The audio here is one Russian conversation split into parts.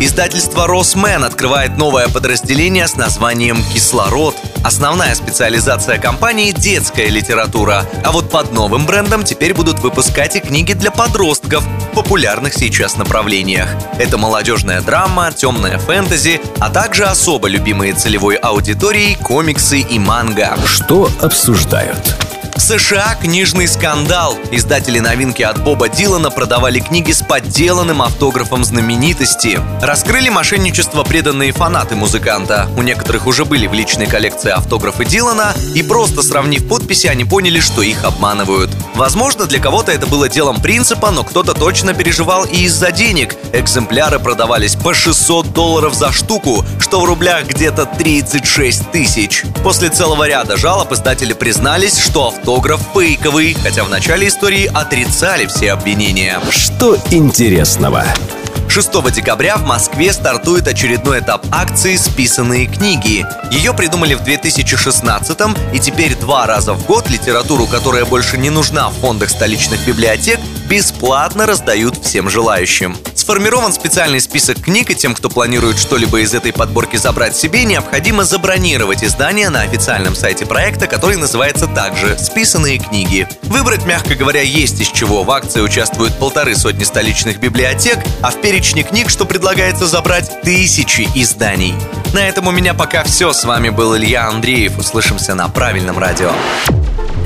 Издательство «Росмен» открывает новое подразделение с названием «Кислород». Основная специализация компании – детская литература. А вот под новым брендом теперь будут выпускать и книги для подростков в популярных сейчас направлениях. Это молодежная драма, темная фэнтези, а также особо любимые целевой аудиторией комиксы и манга. Что обсуждают? В США книжный скандал. Издатели новинки от Боба Дилана продавали книги с подделанным автографом знаменитости. Раскрыли мошенничество преданные фанаты музыканта. У некоторых уже были в личной коллекции автографы Дилана, и просто сравнив подписи, они поняли, что их обманывают. Возможно, для кого-то это было делом принципа, но кто-то точно переживал и из-за денег. Экземпляры продавались по 600 долларов за штуку, что в рублях где-то 36 тысяч. После целого ряда жалоб издатели признались, что автограф автограф фейковый, хотя в начале истории отрицали все обвинения. Что интересного? 6 декабря в Москве стартует очередной этап акции «Списанные книги». Ее придумали в 2016 и теперь два раза в год литературу, которая больше не нужна в фондах столичных библиотек, бесплатно раздают всем желающим. Сформирован специальный список книг, и тем, кто планирует что-либо из этой подборки забрать себе, необходимо забронировать издание на официальном сайте проекта, который называется также «Списанные книги». Выбрать, мягко говоря, есть из чего. В акции участвуют полторы сотни столичных библиотек, а в перечне книг, что предлагается забрать, тысячи изданий. На этом у меня пока все. С вами был Илья Андреев. Услышимся на правильном радио.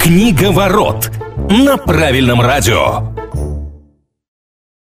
Книга ворот на правильном радио.